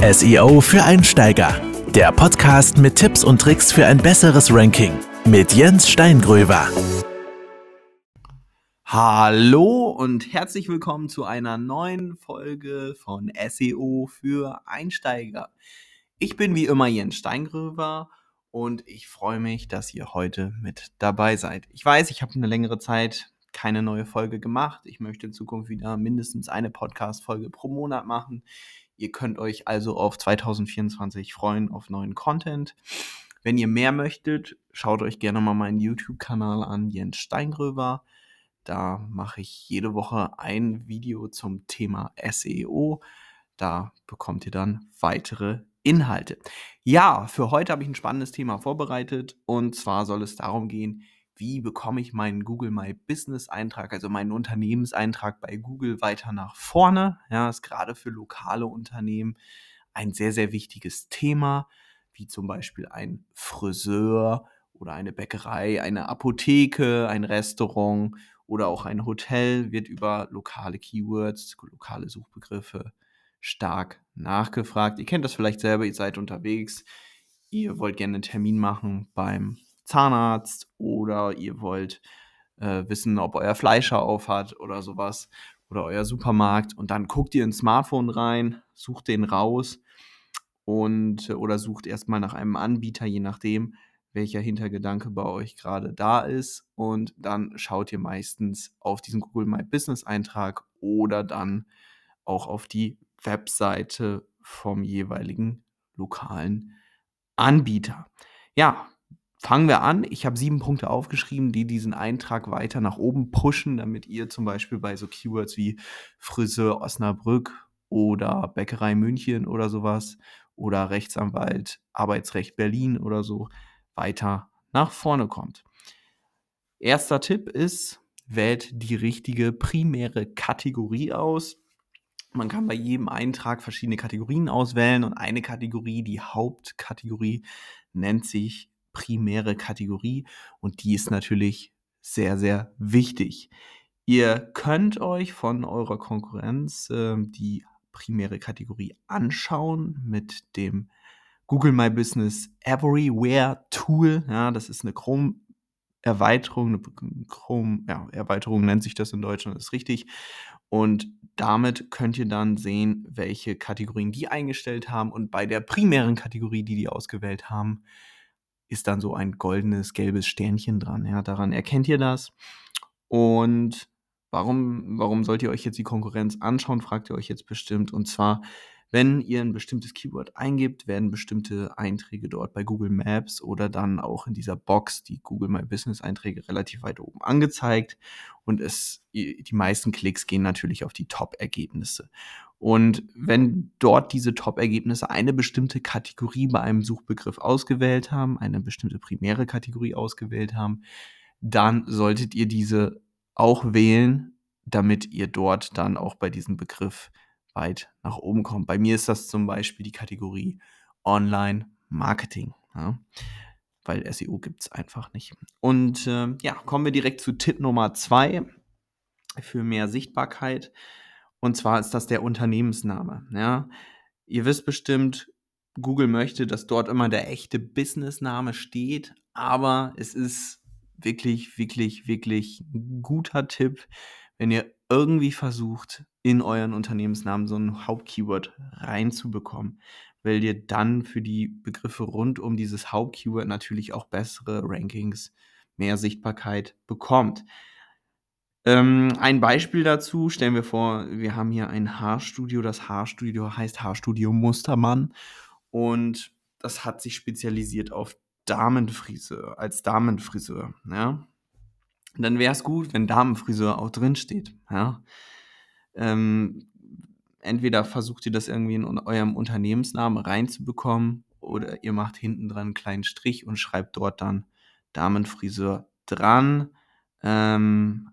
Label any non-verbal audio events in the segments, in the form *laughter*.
SEO für Einsteiger. Der Podcast mit Tipps und Tricks für ein besseres Ranking mit Jens Steingröver. Hallo und herzlich willkommen zu einer neuen Folge von SEO für Einsteiger. Ich bin wie immer Jens Steingröver und ich freue mich, dass ihr heute mit dabei seid. Ich weiß, ich habe eine längere Zeit keine neue Folge gemacht. Ich möchte in Zukunft wieder mindestens eine Podcast-Folge pro Monat machen. Ihr könnt euch also auf 2024 freuen, auf neuen Content. Wenn ihr mehr möchtet, schaut euch gerne mal meinen YouTube-Kanal an, Jens Steingröver. Da mache ich jede Woche ein Video zum Thema SEO. Da bekommt ihr dann weitere Inhalte. Ja, für heute habe ich ein spannendes Thema vorbereitet und zwar soll es darum gehen, wie bekomme ich meinen Google My Business Eintrag, also meinen Unternehmenseintrag bei Google weiter nach vorne. Ja, ist gerade für lokale Unternehmen ein sehr, sehr wichtiges Thema, wie zum Beispiel ein Friseur oder eine Bäckerei, eine Apotheke, ein Restaurant oder auch ein Hotel wird über lokale Keywords, lokale Suchbegriffe stark nachgefragt. Ihr kennt das vielleicht selber, ihr seid unterwegs, ihr wollt gerne einen Termin machen beim Zahnarzt oder ihr wollt äh, wissen, ob euer Fleischer auf hat oder sowas oder euer Supermarkt und dann guckt ihr ins Smartphone rein, sucht den raus und oder sucht erstmal nach einem Anbieter, je nachdem, welcher Hintergedanke bei euch gerade da ist und dann schaut ihr meistens auf diesen Google My Business Eintrag oder dann auch auf die Webseite vom jeweiligen lokalen Anbieter. Ja, fangen wir an. Ich habe sieben Punkte aufgeschrieben, die diesen Eintrag weiter nach oben pushen, damit ihr zum Beispiel bei so Keywords wie Friseur Osnabrück oder Bäckerei München oder sowas oder Rechtsanwalt Arbeitsrecht Berlin oder so weiter nach vorne kommt. Erster Tipp ist, wählt die richtige primäre Kategorie aus. Man kann bei jedem Eintrag verschiedene Kategorien auswählen und eine Kategorie, die Hauptkategorie, nennt sich primäre Kategorie und die ist natürlich sehr, sehr wichtig. Ihr könnt euch von eurer Konkurrenz äh, die primäre Kategorie anschauen mit dem Google My Business Everywhere Tool. Ja, das ist eine Chrome Erweiterung, Chrome ja, Erweiterung nennt sich das in Deutschland, ist richtig. Und damit könnt ihr dann sehen, welche Kategorien die eingestellt haben. Und bei der primären Kategorie, die die ausgewählt haben, ist dann so ein goldenes, gelbes Sternchen dran. Ja, daran erkennt ihr das. Und warum, warum sollt ihr euch jetzt die Konkurrenz anschauen, fragt ihr euch jetzt bestimmt. Und zwar, wenn ihr ein bestimmtes Keyword eingibt, werden bestimmte Einträge dort bei Google Maps oder dann auch in dieser Box, die Google My Business Einträge, relativ weit oben angezeigt. Und es, die meisten Klicks gehen natürlich auf die Top-Ergebnisse. Und wenn dort diese Top-Ergebnisse eine bestimmte Kategorie bei einem Suchbegriff ausgewählt haben, eine bestimmte primäre Kategorie ausgewählt haben, dann solltet ihr diese auch wählen, damit ihr dort dann auch bei diesem Begriff weit nach oben kommt. Bei mir ist das zum Beispiel die Kategorie Online-Marketing. Ja? Weil SEO gibt es einfach nicht. Und äh, ja, kommen wir direkt zu Tipp Nummer zwei für mehr Sichtbarkeit. Und zwar ist das der Unternehmensname. Ja? Ihr wisst bestimmt, Google möchte, dass dort immer der echte Businessname steht, aber es ist wirklich, wirklich, wirklich ein guter Tipp, wenn ihr irgendwie versucht, in euren Unternehmensnamen so ein Hauptkeyword reinzubekommen, weil ihr dann für die Begriffe rund um dieses Hauptkeyword natürlich auch bessere Rankings, mehr Sichtbarkeit bekommt. Ähm, ein Beispiel dazu, stellen wir vor, wir haben hier ein Haarstudio. Das Haarstudio heißt Haarstudio Mustermann und das hat sich spezialisiert auf Damenfriseur, als Damenfriseur. Ja? Dann wäre es gut, wenn Damenfriseur auch drin steht. Ja? Ähm, entweder versucht ihr das irgendwie in eurem Unternehmensnamen reinzubekommen oder ihr macht hinten dran einen kleinen Strich und schreibt dort dann Damenfriseur dran. Ähm,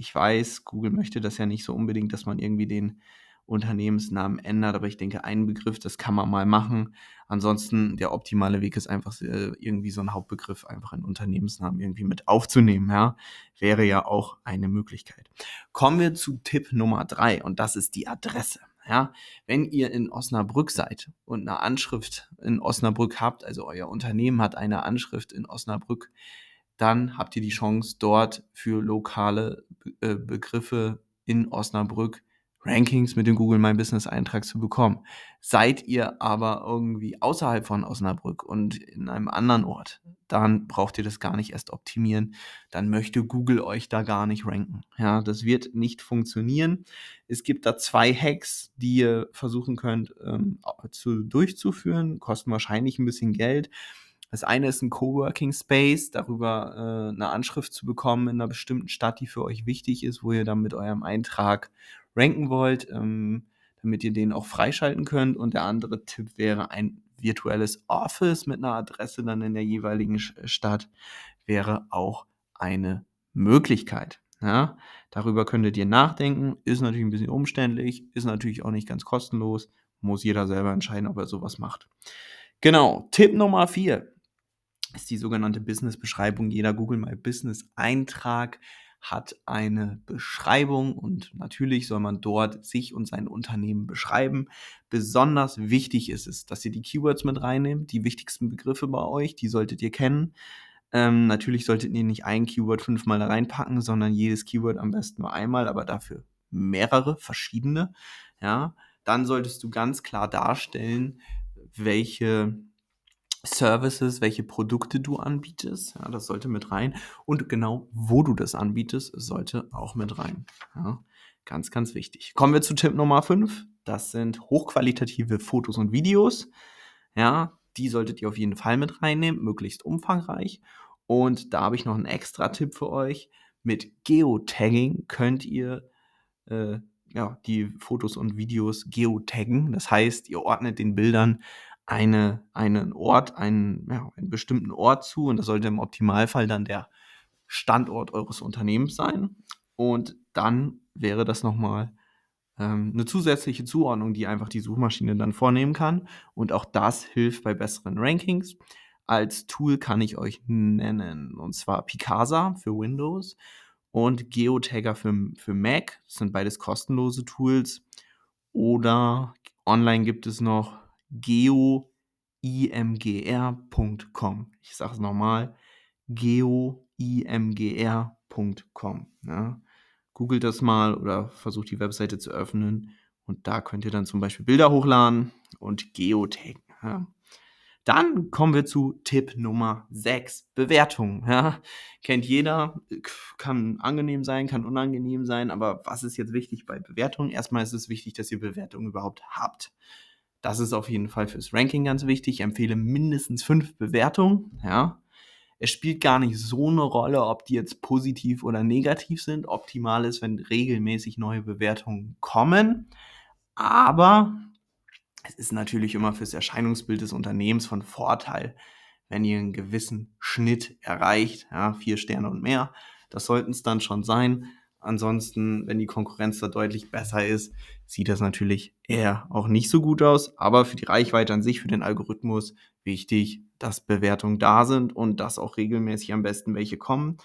ich weiß, Google möchte das ja nicht so unbedingt, dass man irgendwie den Unternehmensnamen ändert, aber ich denke, einen Begriff, das kann man mal machen. Ansonsten, der optimale Weg ist einfach äh, irgendwie so einen Hauptbegriff einfach in Unternehmensnamen irgendwie mit aufzunehmen, ja. Wäre ja auch eine Möglichkeit. Kommen wir zu Tipp Nummer drei und das ist die Adresse. Ja, wenn ihr in Osnabrück seid und eine Anschrift in Osnabrück habt, also euer Unternehmen hat eine Anschrift in Osnabrück, dann habt ihr die Chance, dort für lokale äh, Begriffe in Osnabrück Rankings mit dem Google My Business Eintrag zu bekommen. Seid ihr aber irgendwie außerhalb von Osnabrück und in einem anderen Ort, dann braucht ihr das gar nicht erst optimieren. Dann möchte Google euch da gar nicht ranken. Ja, das wird nicht funktionieren. Es gibt da zwei Hacks, die ihr versuchen könnt ähm, zu, durchzuführen, kosten wahrscheinlich ein bisschen Geld. Das eine ist ein Coworking Space, darüber äh, eine Anschrift zu bekommen in einer bestimmten Stadt, die für euch wichtig ist, wo ihr dann mit eurem Eintrag ranken wollt, ähm, damit ihr den auch freischalten könnt. Und der andere Tipp wäre ein virtuelles Office mit einer Adresse dann in der jeweiligen Stadt, wäre auch eine Möglichkeit. Ja, darüber könntet ihr nachdenken. Ist natürlich ein bisschen umständlich, ist natürlich auch nicht ganz kostenlos. Muss jeder selber entscheiden, ob er sowas macht. Genau, Tipp Nummer vier ist die sogenannte Business-Beschreibung. Jeder Google My Business-Eintrag hat eine Beschreibung und natürlich soll man dort sich und sein Unternehmen beschreiben. Besonders wichtig ist es, dass ihr die Keywords mit reinnehmt, die wichtigsten Begriffe bei euch, die solltet ihr kennen. Ähm, natürlich solltet ihr nicht ein Keyword fünfmal da reinpacken, sondern jedes Keyword am besten nur einmal, aber dafür mehrere verschiedene. Ja, dann solltest du ganz klar darstellen, welche Services, welche Produkte du anbietest. Ja, das sollte mit rein. Und genau, wo du das anbietest, sollte auch mit rein. Ja, ganz, ganz wichtig. Kommen wir zu Tipp Nummer 5. Das sind hochqualitative Fotos und Videos. Ja, die solltet ihr auf jeden Fall mit reinnehmen, möglichst umfangreich. Und da habe ich noch einen extra Tipp für euch. Mit Geotagging könnt ihr äh, ja, die Fotos und Videos geotaggen. Das heißt, ihr ordnet den Bildern eine, einen Ort, einen, ja, einen bestimmten Ort zu und das sollte im Optimalfall dann der Standort eures Unternehmens sein. Und dann wäre das nochmal ähm, eine zusätzliche Zuordnung, die einfach die Suchmaschine dann vornehmen kann. Und auch das hilft bei besseren Rankings. Als Tool kann ich euch nennen, und zwar Picasa für Windows und Geotagger für, für Mac. Das sind beides kostenlose Tools. Oder online gibt es noch geoimgr.com. Ich sage es nochmal, geoimgr.com. Ja. Googelt das mal oder versucht die Webseite zu öffnen und da könnt ihr dann zum Beispiel Bilder hochladen und geotaggen. Ja. Dann kommen wir zu Tipp Nummer 6, Bewertung. Ja. Kennt jeder, kann angenehm sein, kann unangenehm sein, aber was ist jetzt wichtig bei Bewertungen? Erstmal ist es wichtig, dass ihr Bewertungen überhaupt habt. Das ist auf jeden Fall fürs Ranking ganz wichtig. Ich empfehle mindestens fünf Bewertungen. Ja. Es spielt gar nicht so eine Rolle, ob die jetzt positiv oder negativ sind. Optimal ist, wenn regelmäßig neue Bewertungen kommen. Aber es ist natürlich immer fürs Erscheinungsbild des Unternehmens von Vorteil, wenn ihr einen gewissen Schnitt erreicht. Ja, vier Sterne und mehr. Das sollten es dann schon sein. Ansonsten, wenn die Konkurrenz da deutlich besser ist, sieht das natürlich eher auch nicht so gut aus. Aber für die Reichweite an sich, für den Algorithmus wichtig, dass Bewertungen da sind und dass auch regelmäßig am besten welche kommen.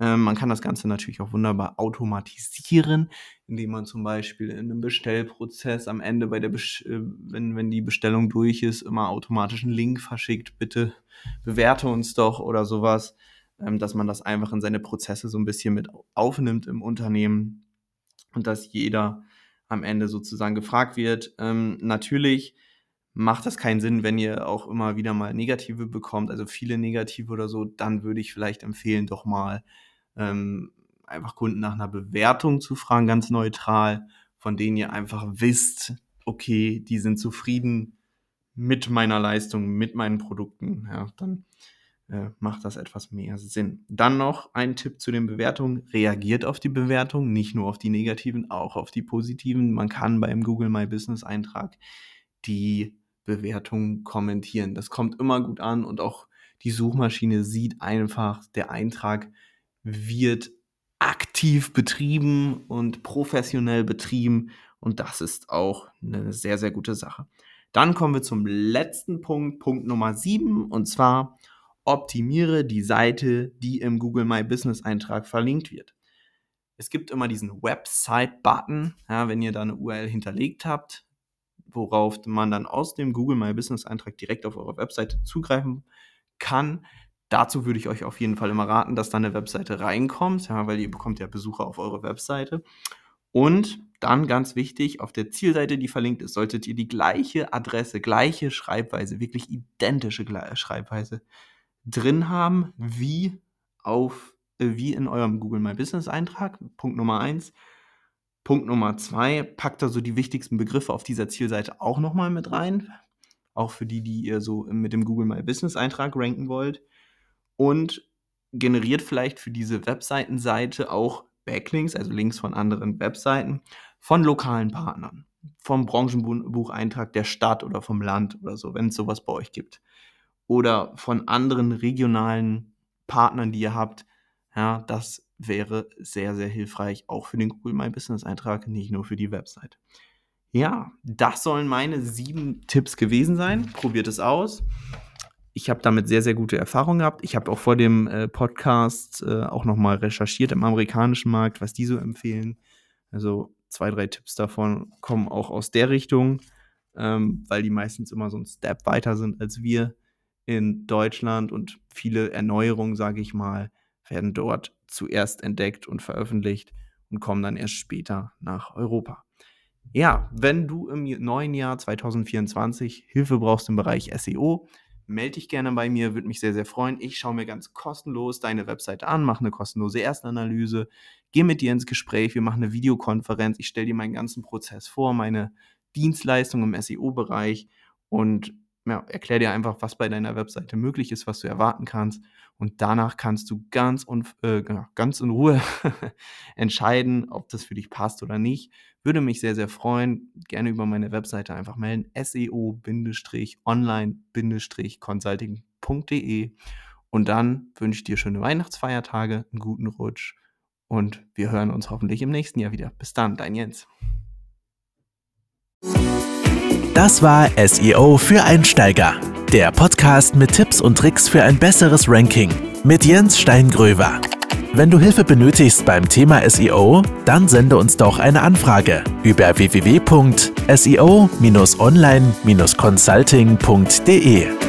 Ähm, man kann das Ganze natürlich auch wunderbar automatisieren, indem man zum Beispiel in einem Bestellprozess am Ende bei der, Bes äh, wenn, wenn die Bestellung durch ist, immer automatisch einen Link verschickt. Bitte bewerte uns doch oder sowas dass man das einfach in seine Prozesse so ein bisschen mit aufnimmt im Unternehmen und dass jeder am Ende sozusagen gefragt wird. Ähm, natürlich macht das keinen Sinn, wenn ihr auch immer wieder mal Negative bekommt, also viele Negative oder so, dann würde ich vielleicht empfehlen, doch mal ähm, einfach Kunden nach einer Bewertung zu fragen, ganz neutral, von denen ihr einfach wisst, okay, die sind zufrieden mit meiner Leistung, mit meinen Produkten. Ja, dann äh, macht das etwas mehr Sinn. Dann noch ein Tipp zu den Bewertungen. Reagiert auf die Bewertungen, nicht nur auf die negativen, auch auf die positiven. Man kann beim Google My Business Eintrag die Bewertungen kommentieren. Das kommt immer gut an und auch die Suchmaschine sieht einfach, der Eintrag wird aktiv betrieben und professionell betrieben und das ist auch eine sehr, sehr gute Sache. Dann kommen wir zum letzten Punkt, Punkt Nummer 7 und zwar optimiere die Seite, die im Google My Business Eintrag verlinkt wird. Es gibt immer diesen Website-Button, ja, wenn ihr da eine URL hinterlegt habt, worauf man dann aus dem Google My Business Eintrag direkt auf eure Webseite zugreifen kann. Dazu würde ich euch auf jeden Fall immer raten, dass da eine Webseite reinkommt, ja, weil ihr bekommt ja Besucher auf eure Webseite. Und dann ganz wichtig, auf der Zielseite, die verlinkt ist, solltet ihr die gleiche Adresse, gleiche Schreibweise, wirklich identische Schreibweise drin haben, wie auf äh, wie in eurem Google My Business Eintrag. Punkt Nummer eins. Punkt Nummer zwei, packt da so die wichtigsten Begriffe auf dieser Zielseite auch nochmal mit rein. Auch für die, die ihr so mit dem Google My Business Eintrag ranken wollt. Und generiert vielleicht für diese Webseitenseite auch Backlinks, also Links von anderen Webseiten, von lokalen Partnern, vom Branchenbucheintrag der Stadt oder vom Land oder so, wenn es sowas bei euch gibt. Oder von anderen regionalen Partnern, die ihr habt. Ja, das wäre sehr, sehr hilfreich, auch für den Google My Business Eintrag, nicht nur für die Website. Ja, das sollen meine sieben Tipps gewesen sein. Probiert es aus ich habe damit sehr, sehr gute Erfahrungen gehabt. Ich habe auch vor dem äh, Podcast äh, auch nochmal recherchiert im amerikanischen Markt, was die so empfehlen. Also zwei, drei Tipps davon kommen auch aus der Richtung, ähm, weil die meistens immer so ein Step weiter sind als wir in Deutschland und viele Erneuerungen, sage ich mal, werden dort zuerst entdeckt und veröffentlicht und kommen dann erst später nach Europa. Ja, wenn du im neuen Jahr 2024 Hilfe brauchst im Bereich SEO, melde dich gerne bei mir, würde mich sehr, sehr freuen. Ich schaue mir ganz kostenlos deine Webseite an, mache eine kostenlose Erstanalyse, gehe mit dir ins Gespräch, wir machen eine Videokonferenz, ich stelle dir meinen ganzen Prozess vor, meine Dienstleistung im SEO-Bereich und ja, erkläre dir einfach, was bei deiner Webseite möglich ist, was du erwarten kannst. Und danach kannst du ganz, äh, genau, ganz in Ruhe *laughs* entscheiden, ob das für dich passt oder nicht. Würde mich sehr, sehr freuen. Gerne über meine Webseite einfach melden. SEO-online-consulting.de. Und dann wünsche ich dir schöne Weihnachtsfeiertage, einen guten Rutsch und wir hören uns hoffentlich im nächsten Jahr wieder. Bis dann, dein Jens. Das war SEO für Einsteiger, der Podcast mit Tipps und Tricks für ein besseres Ranking mit Jens Steingröver. Wenn du Hilfe benötigst beim Thema SEO, dann sende uns doch eine Anfrage über www.seo-online-consulting.de.